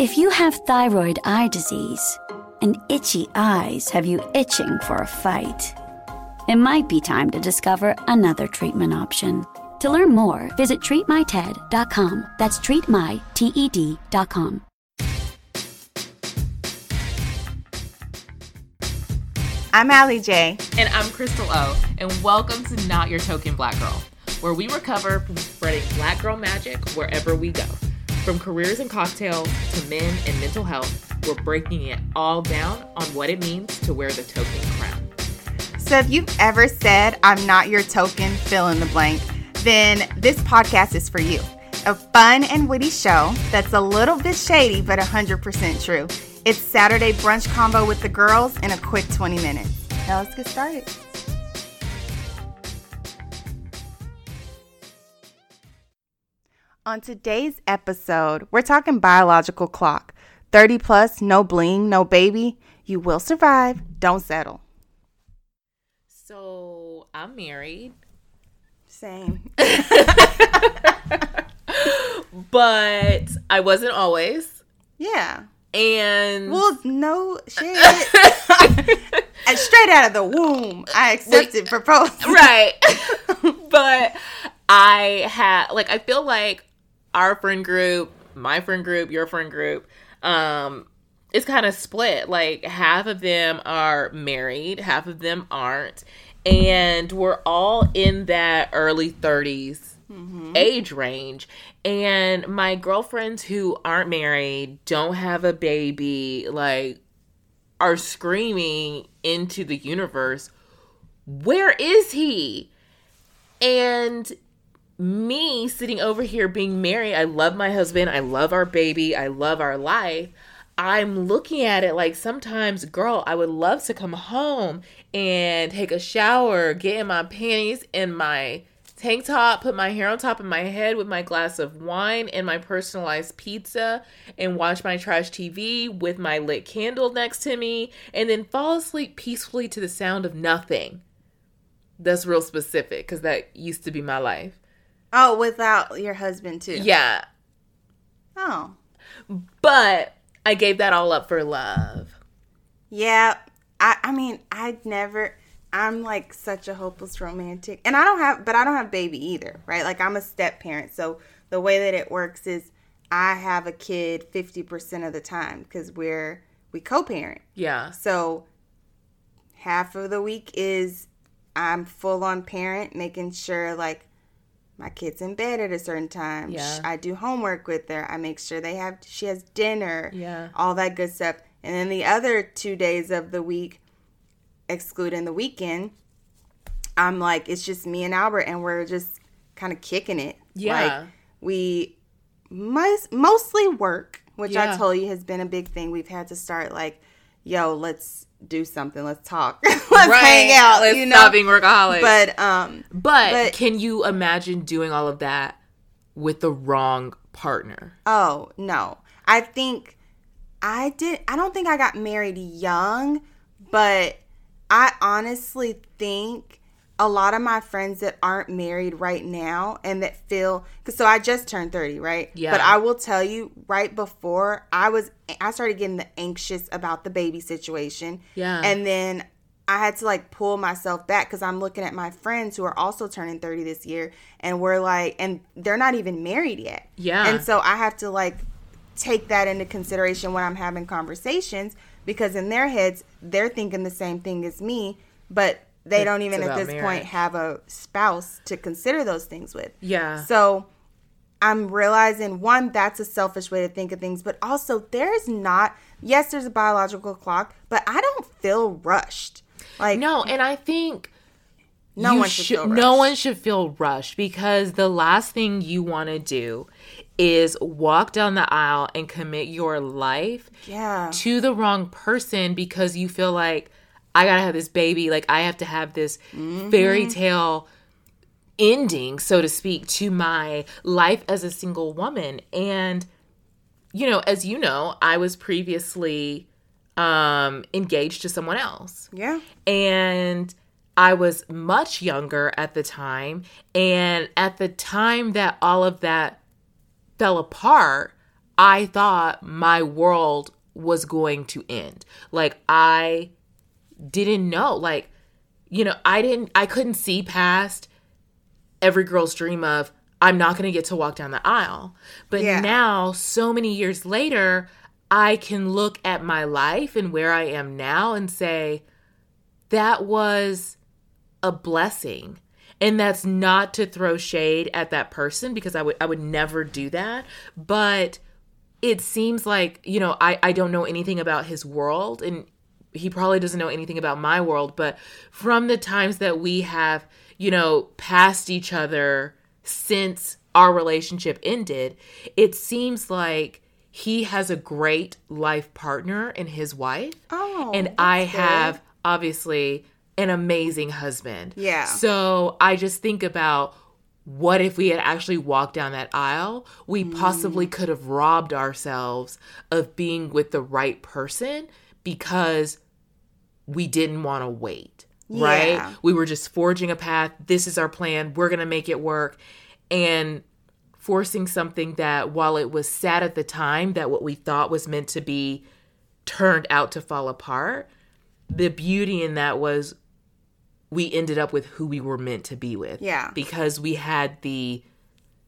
If you have thyroid eye disease and itchy eyes have you itching for a fight, it might be time to discover another treatment option. To learn more, visit treatmyted.com. That's treatmyted.com. I'm Allie J. And I'm Crystal O. And welcome to Not Your Token Black Girl, where we recover from spreading black girl magic wherever we go. From careers and cocktails to men and mental health, we're breaking it all down on what it means to wear the token crown. So if you've ever said, I'm not your token, fill in the blank, then this podcast is for you. A fun and witty show that's a little bit shady, but 100% true. It's Saturday brunch combo with the girls in a quick 20 minutes. Now let's get started. On today's episode, we're talking biological clock. 30 plus, no bling, no baby. You will survive. Don't settle. So I'm married. Same. but I wasn't always. Yeah. And Well, no shit. And straight out of the womb, I accepted proposal. right. but I had like I feel like our friend group, my friend group, your friend group, um, it's kind of split. Like half of them are married, half of them aren't. And we're all in that early 30s age range. And my girlfriends who aren't married, don't have a baby, like are screaming into the universe, where is he? And me sitting over here being married, I love my husband, I love our baby, I love our life. I'm looking at it like sometimes, girl, I would love to come home and take a shower, get in my panties and my tank top, put my hair on top of my head with my glass of wine and my personalized pizza, and watch my trash TV with my lit candle next to me, and then fall asleep peacefully to the sound of nothing. That's real specific because that used to be my life. Oh, without your husband too. Yeah. Oh. But I gave that all up for love. Yeah. I I mean, I'd never I'm like such a hopeless romantic. And I don't have but I don't have baby either, right? Like I'm a step parent. So the way that it works is I have a kid 50% of the time cuz we're we co-parent. Yeah. So half of the week is I'm full on parent, making sure like my kid's in bed at a certain time. Yeah. I do homework with her. I make sure they have she has dinner. Yeah. All that good stuff. And then the other two days of the week, excluding the weekend, I'm like, it's just me and Albert and we're just kind of kicking it. Yeah. Like we most mostly work, which I told you has been a big thing. We've had to start like, yo, let's do something. Let's talk. let's hang out. Let's you know. stop being workaholic. But um, but, but- can you imagine doing all of that with the wrong partner? oh no, I think I did. I don't think I got married young, but I honestly think a lot of my friends that aren't married right now and that feel so I just turned 30, right? Yeah. But I will tell you right before I was I started getting the anxious about the baby situation. Yeah. And then I had to like pull myself back because I'm looking at my friends who are also turning 30 this year and we're like and they're not even married yet. Yeah. And so I have to like take that into consideration when I'm having conversations because in their heads they're thinking the same thing as me, but they don't even at this point have a spouse to consider those things with. Yeah. So I'm realizing one, that's a selfish way to think of things, but also there's not, yes, there's a biological clock, but I don't feel rushed. Like, No, and I think no one should, feel no one should feel rushed because the last thing you want to do is walk down the aisle and commit your life Yeah. to the wrong person because you feel like I gotta have this baby, like I have to have this fairy tale ending, so to speak, to my life as a single woman. And you know, as you know, I was previously um engaged to someone else Yeah. and I was much younger at the time. And at the time that all of that fell apart, I thought my world was going to end. Like I didn't know. Like, you know, I didn't I couldn't see past every girl's dream of I'm not going to get to walk down the aisle. But Yeah. now, so many years later, I can look at my life and where I am now and say, that was a blessing. And that's not to throw shade at that person because I would I would never do that. But it seems like, you know, I, I don't know anything about his world and he probably doesn't know anything about my world, but from the times that we have, you know, passed each other since our relationship ended, it seems like he has a great life partner in his wife. Oh, and I good. have obviously an amazing husband. Yeah. So I just think about what if we had actually walked down that aisle? We possibly Mm. could have robbed ourselves of being with the right person because we didn't want to wait. Yeah. Right? We were just forging a path. This is our plan. We're going to make it work. And forcing something that while it was sad at the time that what we thought was meant to be turned out to fall apart the beauty in that was we ended up with who we were meant to be with Yeah. because we had the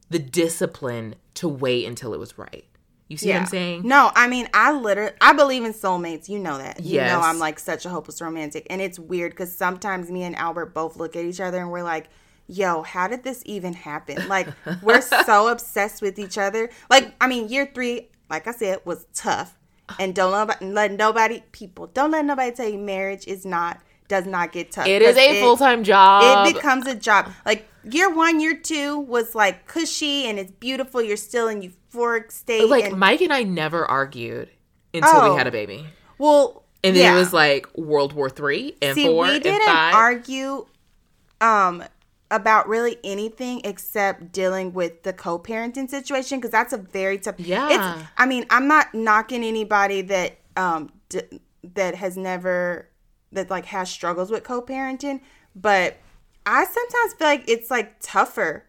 the discipline to wait until it was right you see what i'm saying No, I mean, I literally, I believe in soulmates. You know that. You Yes. know I'm like such a hopeless romantic. And it's weird because sometimes me and Albert both look at each other and we're like, yo, how did this even happen? Like, we're so obsessed with each other. Like, I mean, year three, like I said, was tough. And don't let nobody, people, don't let nobody tell you marriage is not, does not get tough. It is a full-time job it becomes a job. Like year one, year two was like cushy and it's beautiful. You're still in euphoric state. like and, mike and i never argued until Oh. we had a baby well, and then yeah. it was like world war three and See, four we didn't five argue um about really anything except dealing with the co-parenting situation because that's a very tough. Yeah. It's, I mean, I'm not knocking anybody that um d- that has never that like has struggles with co-parenting, but I sometimes feel like it's like tougher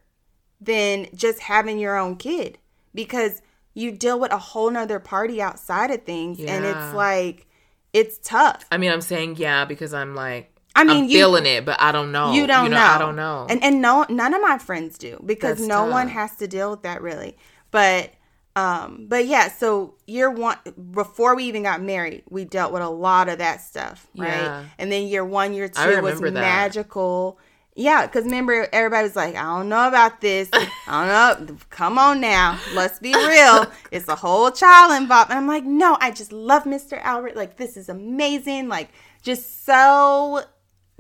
than just having your own kid because you deal with a whole nother party outside of things and it's like it's tough. i mean i'm saying yeah because i'm like I mean, I'm you- feeling it, but I don't know. You don't know, I don't know. and and no, none of my friends do because That's no one has to deal with that really. But um, but yeah. So year one, before we even got married, we dealt with a lot of that stuff, right? Yeah. And then year one, year two was that. magical. Yeah, because remember, everybody was like, I don't know about this. I don't know. Come on now. Let's be real. It's a whole child involved. And I'm like, no, I just love Mr. Albert. Like, this is amazing. Like, just so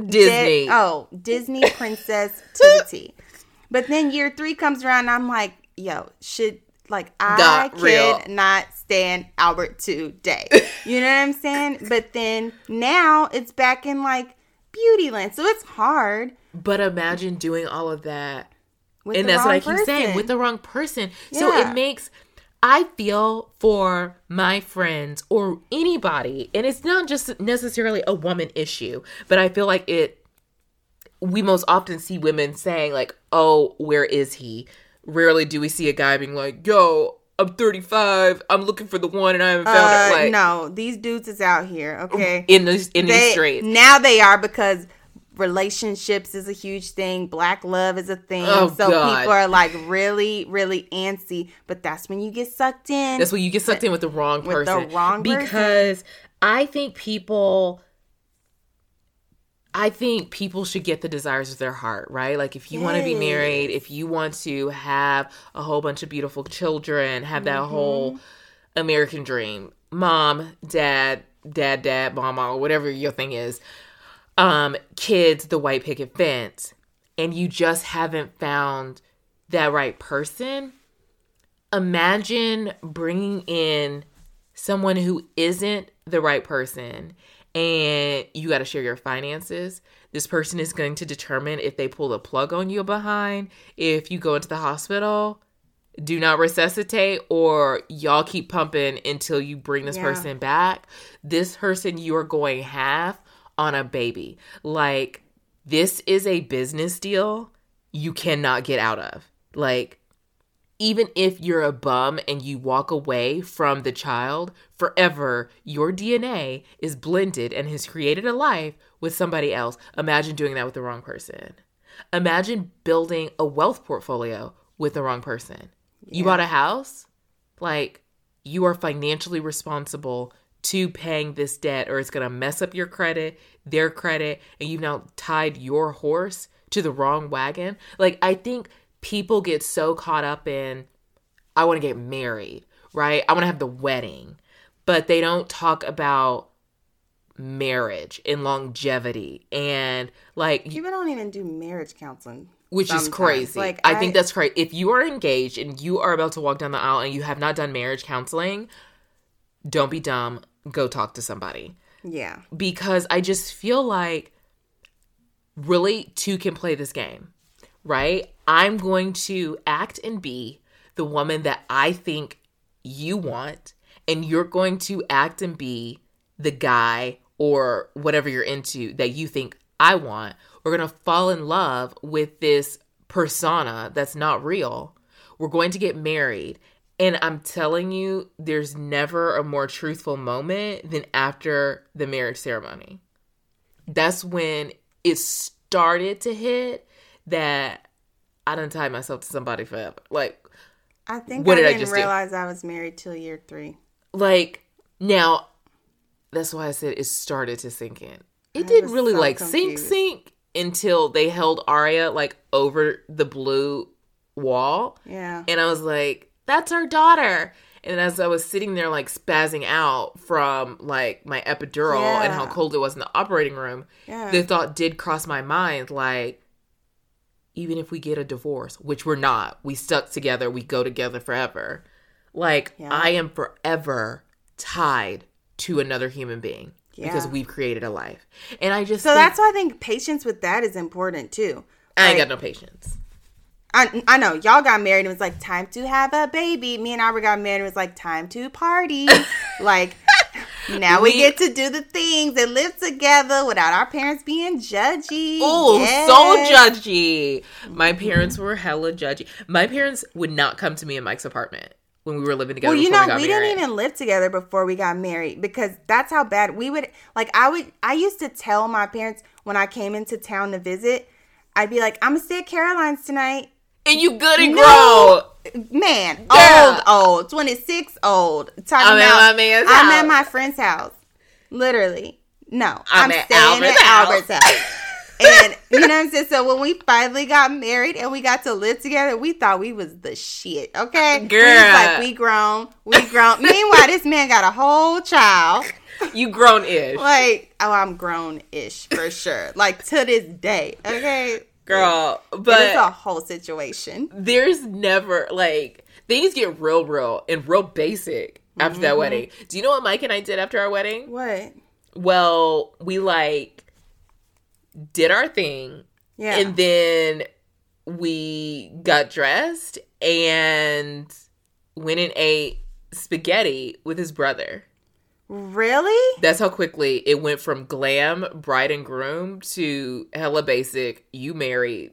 Disney. Di- oh, Disney princess to the T. But then year three comes around, and I'm like, yo, should like I Got could not stand Albert today. You know what I'm saying? But then now it's back in like Beautyland, so it's hard. But imagine doing all of that. With and that's what I keep saying with the wrong person. So it makes I feel for my friends or anybody, and it's not just necessarily a woman issue, but I feel like it we most often see women saying like, "Oh, where is he?" Rarely do we see a guy being like, "Yo, I'm 35. I'm looking for the one, and I haven't found Uh, it." Like no, these dudes is out here, okay? in these in these streets. Now they are because relationships is a huge thing. Black love is a thing. Oh, so God. people are like really, really antsy. But that's when you get sucked in. That's when you get sucked in with the wrong With the person. wrong person. because I think people I think people should get the desires of their heart, right? Like if you want to be married, if you want to have a whole bunch of beautiful children, have that whole American dream. Mom, dad, dad, dad, mama, whatever your thing is. Um, kids, the white picket fence, and you just haven't found that right person imagine bringing in someone who isn't the right person and you got to share your finances. This person is going to determine if they pull the plug on you behind, if you go into the hospital, do not resuscitate, or y'all keep pumping until you bring this Yeah. person back. This person you are going half on a baby. Like, this is a business deal you cannot get out of. Like, even if you're a bum and you walk away from the child, forever your DNA is blended and has created a life with somebody else. Imagine doing that with the wrong person. Imagine building a wealth portfolio with the wrong person. You bought a house, like you are financially responsible to paying this debt, or it's going to mess up your credit, their credit, and you've now tied your horse to the wrong wagon. Like, I think people get so caught up in, I want to get married, right? I want to have the wedding, but they don't talk about marriage and longevity and like People don't even do marriage counseling. which is crazy. Like I, think that's crazy. If you are engaged and you are about to walk down the aisle and you have not done marriage counseling, don't be dumb. Go talk to somebody yeah. because I just feel like really two can play this game, right? I'm going to act and be the woman that I think you want, and you're going to act and be the guy or whatever you're into that you think I want. We're going to fall in love with this persona that's not real. We're going to get married. And I'm telling you, there's never a more truthful moment than after the marriage ceremony. That's when it started to hit that I didn't tie myself to somebody forever. Like, I think What I did didn't just do? realize I was married till year three. like now that's why I said it started to sink in. It I didn't really so like sink confused. sink until they held Arya like over the blue wall. Yeah. And I was like, that's our daughter. And as I was sitting there like spazzing out from like my epidural and how cold it was in the operating room, Yeah. the thought did cross my mind like even if we get a divorce, which we're not, we stuck together, we go together forever. Like Yeah. I am forever tied to another human being because we've created a life. And I just so think- that's why I think patience with that is important too. I ain't got no patience. I, I know y'all got married and it was like time to have a baby. Me and Albert got married and it was like time to party. like now we, We- get to do the things and live together without our parents being judgy. Oh, Yes. so judgy. My mm-hmm. parents were hella judgy. My parents would not come to me in Mike's apartment when we were living together. Well, you know, we, we didn't even live together before we got married because that's how bad we would like. I would, I used to tell my parents when I came into town to visit, I'd be like, I'm gonna stay at Caroline's tonight. And you good and No. grow. Man, Girl. old, old, 26 old. Talking I'm at about, my man's I'm house. at my friend's house. Literally. No, I'm I'm, at staying Albert's at house. Albert's house. and you know what I'm saying? So when we finally got married and we got to live together, we thought we was the shit. Okay, We was Girl. like we grown, we grown. Meanwhile, this man got a whole child. You grown ish. Like, oh, I'm grown-ish for sure. Like to this day. Okay, Girl. but it's a whole situation. there's never like things get real real and real basic after Mm-hmm. that wedding. Do you know what Mike and I did after our wedding? What? Well, we like did our thing Yeah. and then we got dressed and went and ate spaghetti with his brother. Really? That's how quickly it went from glam, bride and groom to hella basic, you married.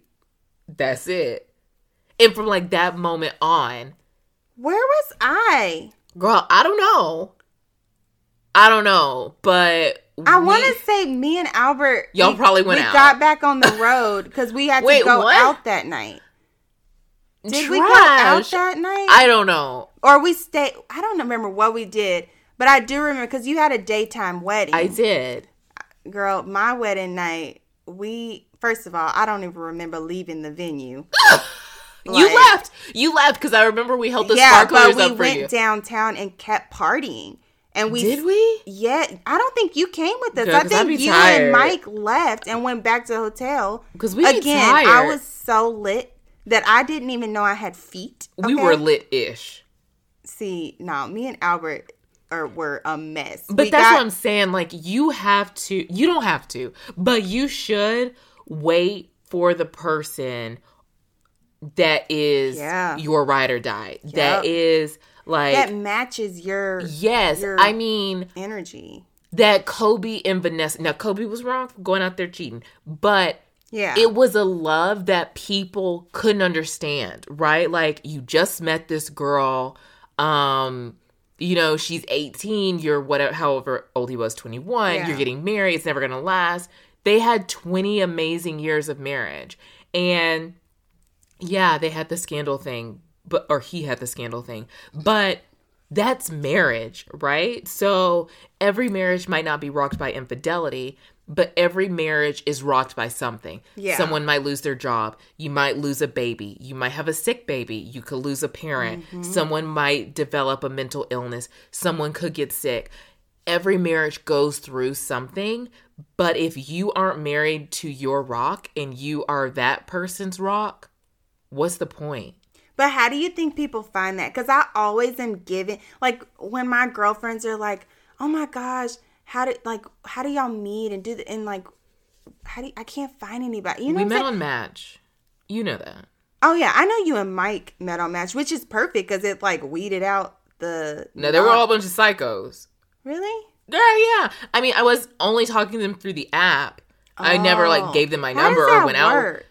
That's it. And from like that moment on, Where was I? girl, I don't know. I don't know, but I want to say me and Albert. Y'all we- probably went we out. got back on the road because we had to go what? out that night. Did we go out that night? I don't know. or we stayed? I don't remember what we did, but I do remember because you had a daytime wedding. I did. Girl, my wedding night. We first of all, I don't even remember leaving the venue. you left. You left because I remember we held the yeah, sparklers but we went you. downtown and kept partying. And we Did we? Yeah, I don't think you came with us. I think you tired. and Mike left and went back to the hotel because we again, I was so lit that I didn't even know I had feet. We were lit-ish. See, no, me and Albert are were a mess. But We that's got- what I'm saying. Like you have to. You don't have to, but you should wait for the person that is Yeah. your ride or die. That Yep. is like that matches your yes. your- I mean energy. that Kobe and Vanessa. Now Kobe was wrong for going out there cheating, but Yeah. it was a love that people couldn't understand, right? Like you just met this girl, um, you know, she's 18, you're whatever however old he was, 21, Yeah. you're getting married, it's never gonna last. They had 20 amazing years of marriage. And yeah, they had the scandal thing, but or he had the scandal thing. But that's marriage, right? So every marriage might not be rocked by infidelity, but every marriage is rocked by something. Yeah. Someone might lose their job. You might lose a baby. You might have a sick baby. You could lose a parent. Mm-hmm. Someone might develop a mental illness. Someone could get sick. Every marriage goes through something, but if you aren't married to your rock and you are that person's rock, what's the point? But how do you think people find that? Because I always am giving, like, when my girlfriends are like, "Oh my gosh, how did like how do y'all meet and do the and like how do you, I can't find anybody?" You know, we met on Match. You know that. Oh yeah, I know you and Mike met on Match, which is perfect because it like weeded out the. No, there were all a bunch of psychos. really. Yeah, yeah. I mean, I was only talking to them through the app. I never Oh. like gave them my How number or went out.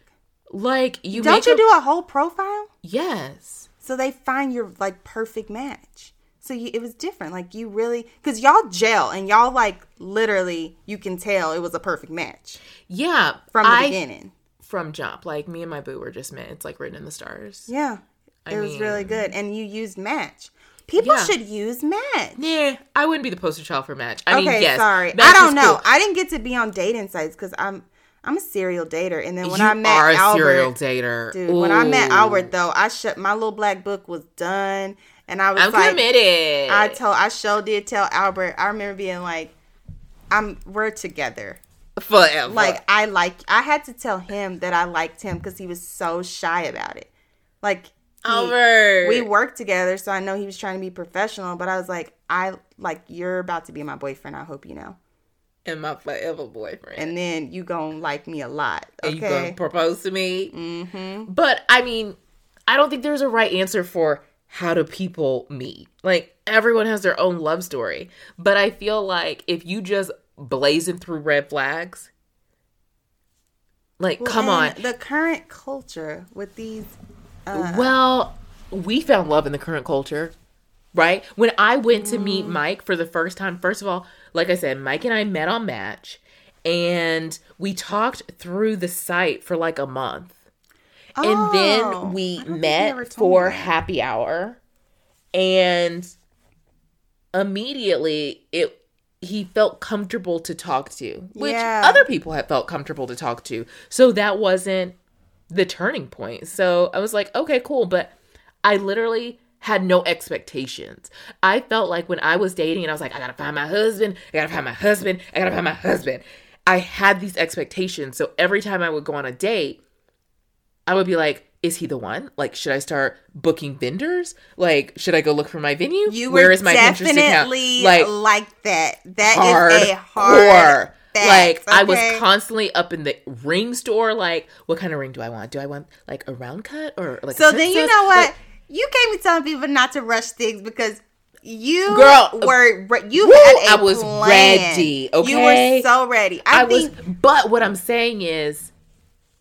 Like you Don't make you a- do a whole profile Yes. so they find your like perfect match? So you, it was different. Like you really, because y'all gel and y'all like literally, you can tell it was a perfect match Yeah. from the I- beginning. From jump. Like me and my boo were just meant. It's like written in the stars. Yeah, it I was really good, and you used Match. People Yeah. should use Match. Yeah, I wouldn't be the poster child for match. I okay, mean, yes. sorry, Match I don't know. cool. I didn't get to be on dating sites because I'm I'm a serial dater, and then when you I met are a Albert, serial dater. dude, when I met Ooh. Albert though, I shut my little black book was done, and I was I'm like, committed. I told I sure did tell Albert. I remember being like, I'm we're together. forever. Like I like I had to tell him that I liked him because he was so shy about it. Like he- Albert. we worked together, so I know he was trying to be professional. But I was like, I like you're about to be my boyfriend. I hope you know. and my forever boyfriend. And then you gonna like me a lot. and you gonna Okay. propose to me. Mm-hmm. But I mean, I don't think there's a right answer for how do people meet. Like everyone has their own love story, but I feel like if you just blazing through red flags, like Well, come on. The current culture with these. Uh, Well, we found love in the current culture, right? When I went to meet Mm. Mike for the first time, first of all, like I said, Mike and I met on Match and we talked through the site for like a month. And Oh, then we think you met ever told me for happy hour. And immediately it he felt comfortable to talk to which Yeah. other people had felt comfortable to talk to. So that wasn't the turning point. So i was like okay cool. But i literally had no expectations. I felt like when i was dating and i was like i gotta find my husband i gotta find my husband i gotta find my husband. I had these expectations. So every time i would go on a date I would be like, is he the one? Like, should I start booking vendors? Like, should I go look for my venue? you Where is my Pinterest account? definitely Like, like, that. That hard, is a hard. fact, Like, I was constantly up in the ring store. Like, what kind of ring do I want? Do I want like a round cut or like? a So then you know what? Like, you can't be telling people not to rush things because you Girl, were re- you woo, had a I was plan. ready, Okay, you were so ready. I, I was, but what I'm saying is,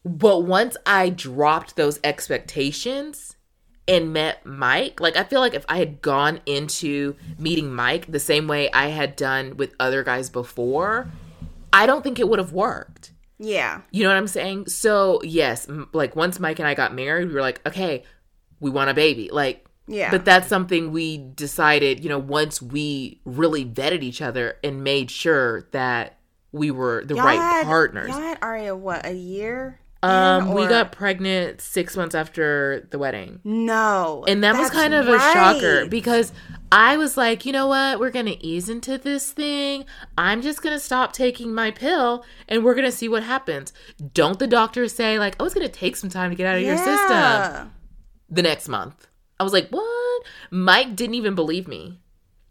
but once I dropped those expectations and met Mike, like I feel like if I had gone into meeting Mike the same way I had done with other guys before, I don't think it would have worked. yeah. You know what I'm saying? So, yes, m- like once Mike and I got married, we were like, okay, we want a baby. Like, Yeah. But that's something we decided, you know, once we really vetted each other and made sure that we were the Y'all right had- partners. Y'all had Aria what a year? Um, in, we got pregnant six months after the wedding. no, And that was kind of a shocker because I was like, you know what? We're going to ease into this thing. I'm just going to stop taking my pill and we're going to see what happens. Don't the doctors say, like, oh, it's going to take some time to get out of your system the next month? I was like, what? Mike didn't even believe me.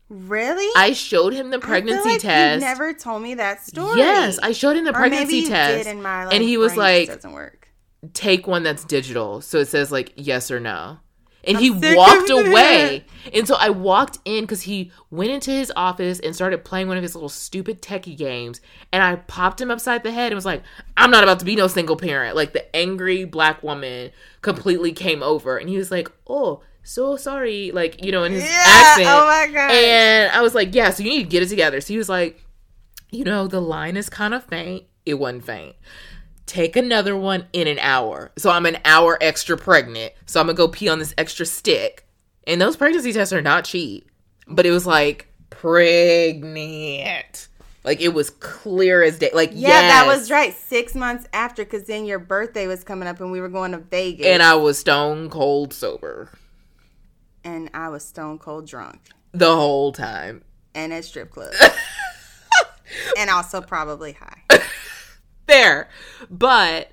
Really? I showed him the pregnancy like test. You never told me that story. yes, I showed him the pregnancy test. and my like, and he was like, doesn't work. take one that's digital so it says like yes or no And I'm he walked away. And so I walked in because he went into his office and started playing one of his little stupid techie games. And I popped him upside the head and was like, I'm not about to be no single parent. Like the angry black woman completely came over. And he was like, Oh, so sorry. Like, you know, in his Yeah, accent. oh my gosh. And I was like, Yeah, so you need to get it together. So he was like, You know, the line is kind of faint. It wasn't faint take another one in an hour. So I'm an hour extra pregnant. So I'm gonna go pee on this extra stick. And those pregnancy tests are not cheap. But it was like pregnant. Like it was clear as day. Like Yeah, that was right. Six months after, because then your birthday was coming up and we were going to Vegas. And I was stone cold sober and I was stone cold drunk the whole time. and at strip club. and also probably high. Fair. But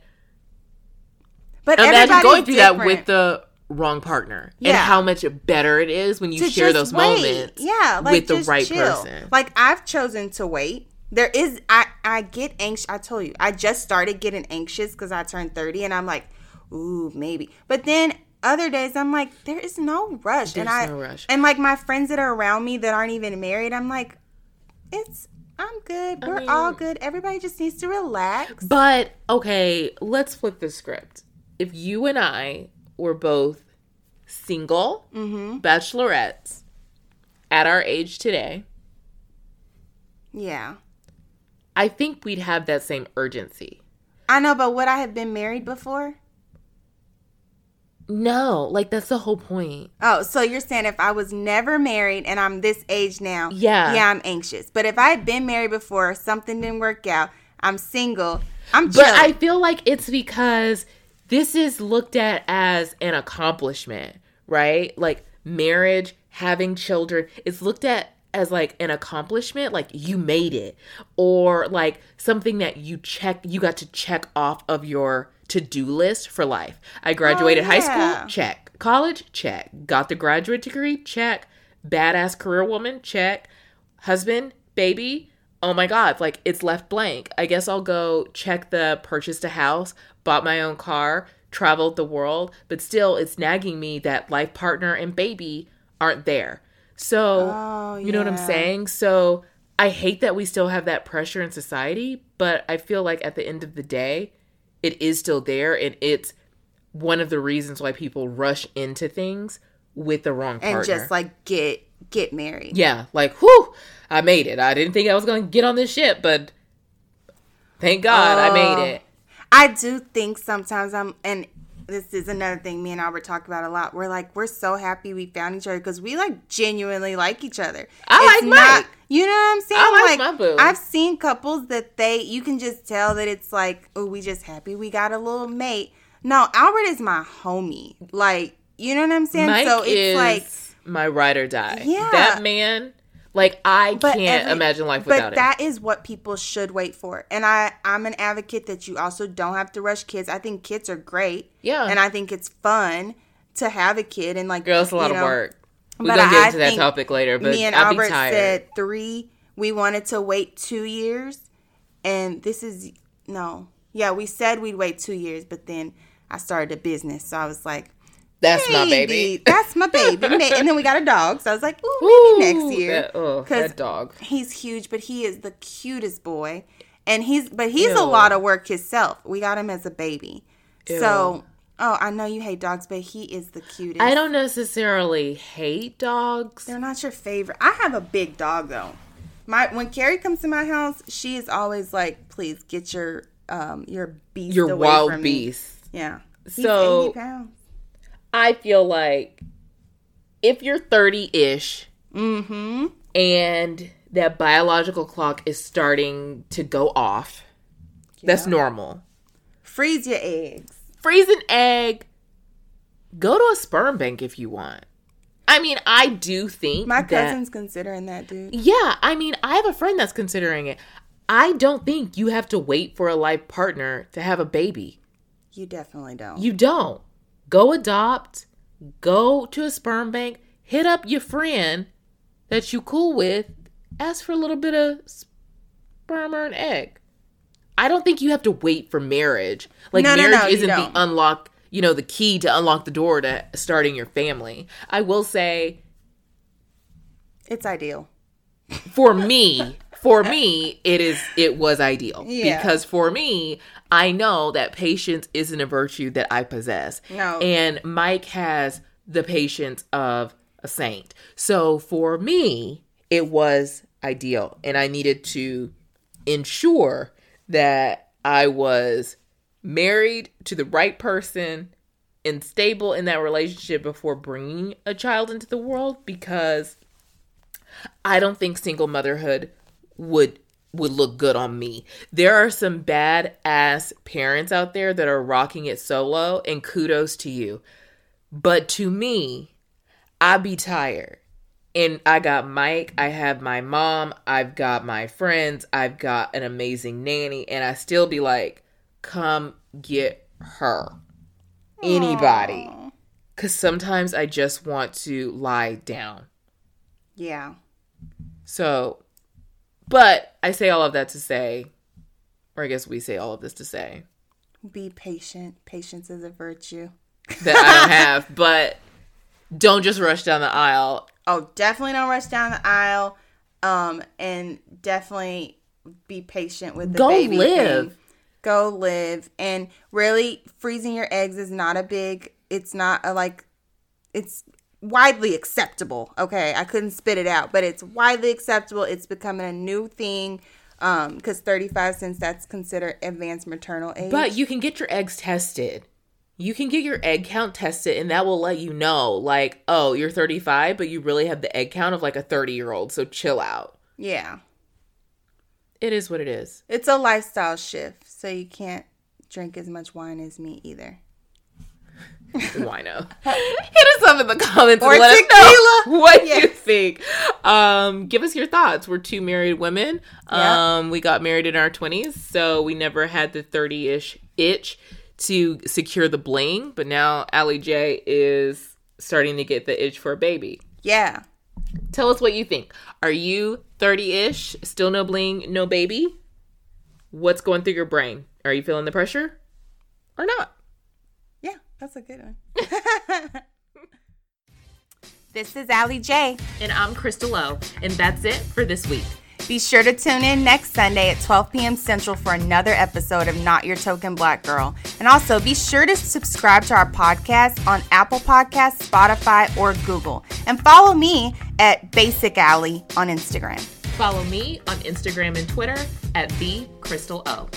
But imagine going through that with the wrong partner and how much better it is when you To share those wait. moments yeah, like with the right chill. person. Like I've chosen to wait. There is I I get anxious. I told you I just started getting anxious because I turned thirty, and I'm like, ooh maybe. But then other days I'm like, there is no rush, and I no rush. and like my friends that are around me that aren't even married, I'm like, it's I'm good. We're all good. Everybody just needs to relax. But okay, let's flip the script. If you and I were both single mm-hmm. bachelorettes at our age today, Yeah, I think we'd have that same urgency. I know, but would I have been married before? No, like that's the whole point. Oh, so you're saying if I was never married and I'm this age now, Yeah. yeah, I'm anxious. But if I had been married before, something didn't work out, I'm single, I'm But chilling. I feel like it's because this is looked at as an accomplishment, right? Like marriage, having children, it's looked at as like an accomplishment, like you made it, or like something that you check, you got to check off of your to do list for life. I graduated oh, high Oh, yeah. school, check. College, check. Got the graduate degree, check. Badass career woman, check. Husband, baby, oh my god, like it's left blank. I guess I'll go check the purchased a house, bought my own car, traveled the world, but still it's nagging me that life partner and baby aren't there. So, Oh, you know what I'm saying? So, I hate that we still have that pressure in society, but I feel like at the end of the day, it is still there and it's one of the reasons why people rush into things with the wrong partner. and just like get get married. Yeah, like, whew, I made it. I didn't think I was going to get on this ship, but thank God I Oh. made it. I do think sometimes I'm, and this is another thing me and Albert talk about a lot. We're like, we're so happy we found each other because we like genuinely like each other. I like Mike. You know what I'm saying? I like my boo. I've seen couples that they, you can just tell that it's like, oh, we just happy we got a little mate. No, Albert is my homie. Like, you know what I'm saying? Mike so it's is like, my ride or die. Yeah. That man, like, I But can't every- imagine life but without him. that is what people should wait for. And I, I'm an advocate that you also don't have to rush kids. I think kids are great. Yeah. And I think it's fun to have a kid and like Girl, it's a lot you of know, work. We're I get into that topic later, but me and I'll Albert be tired. said three. We wanted to wait two years, and this is no. Yeah, we said we'd wait two years, but then I started a business, so I was like, That's my baby. That's my baby. And then we got a dog, so I was like, ooh, maybe Ooh, next year. That, oh, that dog. He's huge, but he is the cutest boy, and he's but he's a lot of work himself. We got him as a baby, so. Oh, I know you hate dogs, but he is the cutest. I don't necessarily hate dogs. They're not your favorite. I have a big dog though. My when Carrie comes to my house, she is always like, "Please get your um your beast Your away wild from me." beast. Yeah. He's So- 80 pounds. I feel like if you're 30 ish Mm-hmm. and that biological clock is starting to go off, that's normal. Freeze your eggs. Freeze an egg, go to a sperm bank if you want. I mean, I do think My that- cousin's considering that, dude. Yeah, I mean, I have a friend that's considering it. I don't think you have to wait for a life partner to have a baby. You definitely don't. You don't. Go adopt, go to a sperm bank, hit up your friend that you cool with, ask for a little bit of sperm or an egg. I don't think you have to wait for marriage. Like No, no, marriage no, you isn't the unlock you know, the key to unlock the door to starting your family. I will say It's ideal. for me, for me, it is it was ideal Yeah. because for me, I know that patience isn't a virtue that I possess. No. And Mike has the patience of a saint. So for me, it was ideal and I needed to ensure that I was married to the right person and stable in that relationship before bringing a child into the world because I don't think single motherhood would would look good on me. There are some bad ass parents out there that are rocking it solo and kudos to you. But to me, I be tired. And I got Mike, I have my mom, I've got my friends, I've got an amazing nanny, and I still be like, come get her. Anybody. Cause sometimes I just want to lie down. Yeah. So, but I say all of that to say, or I guess we say all of this to say Be patient. Patience is a virtue. that I don't have, but don't just rush down the aisle. Oh, definitely don't rush down the aisle. Um, and definitely be patient with the Go baby live. thing. Go live. And really, freezing your eggs is not a big. It's not a like. It's widely acceptable. Okay, I couldn't spit it out, but it's widely acceptable. It's becoming a new thing. Um, because 35 cents that's considered advanced maternal age. But you can get your eggs tested. You can get your egg count tested, and that will let you know, like, oh, you're 35, but you really have the egg count of like a 30 year old. So chill out. yeah, It is what it is. it's a lifestyle shift, so you can't drink as much wine as me either. Wino. Hit us up in the comments Or and let us know what Yes. you think. Um, give us your thoughts. We're two married women. Yeah. Um, we got married in our twenties, so we never had the thirty ish itch to secure the bling. But now Allie J is starting to get the itch for a baby. Yeah. Tell us what you think. Are you thirty ish, still no bling, no baby? What's going through your brain? Are you feeling the pressure or not? Yeah, that's a good one. this is Allie J. And I'm Crystal O, and that's it for this week. Be sure to tune in next Sunday at 12 p.m. Central for another episode of Not Your Token Black Girl. And also be sure to subscribe to our podcast on Apple Podcasts, Spotify, or Google. And follow me at Basic Alley on Instagram. Follow me on Instagram and Twitter at the Crystal O.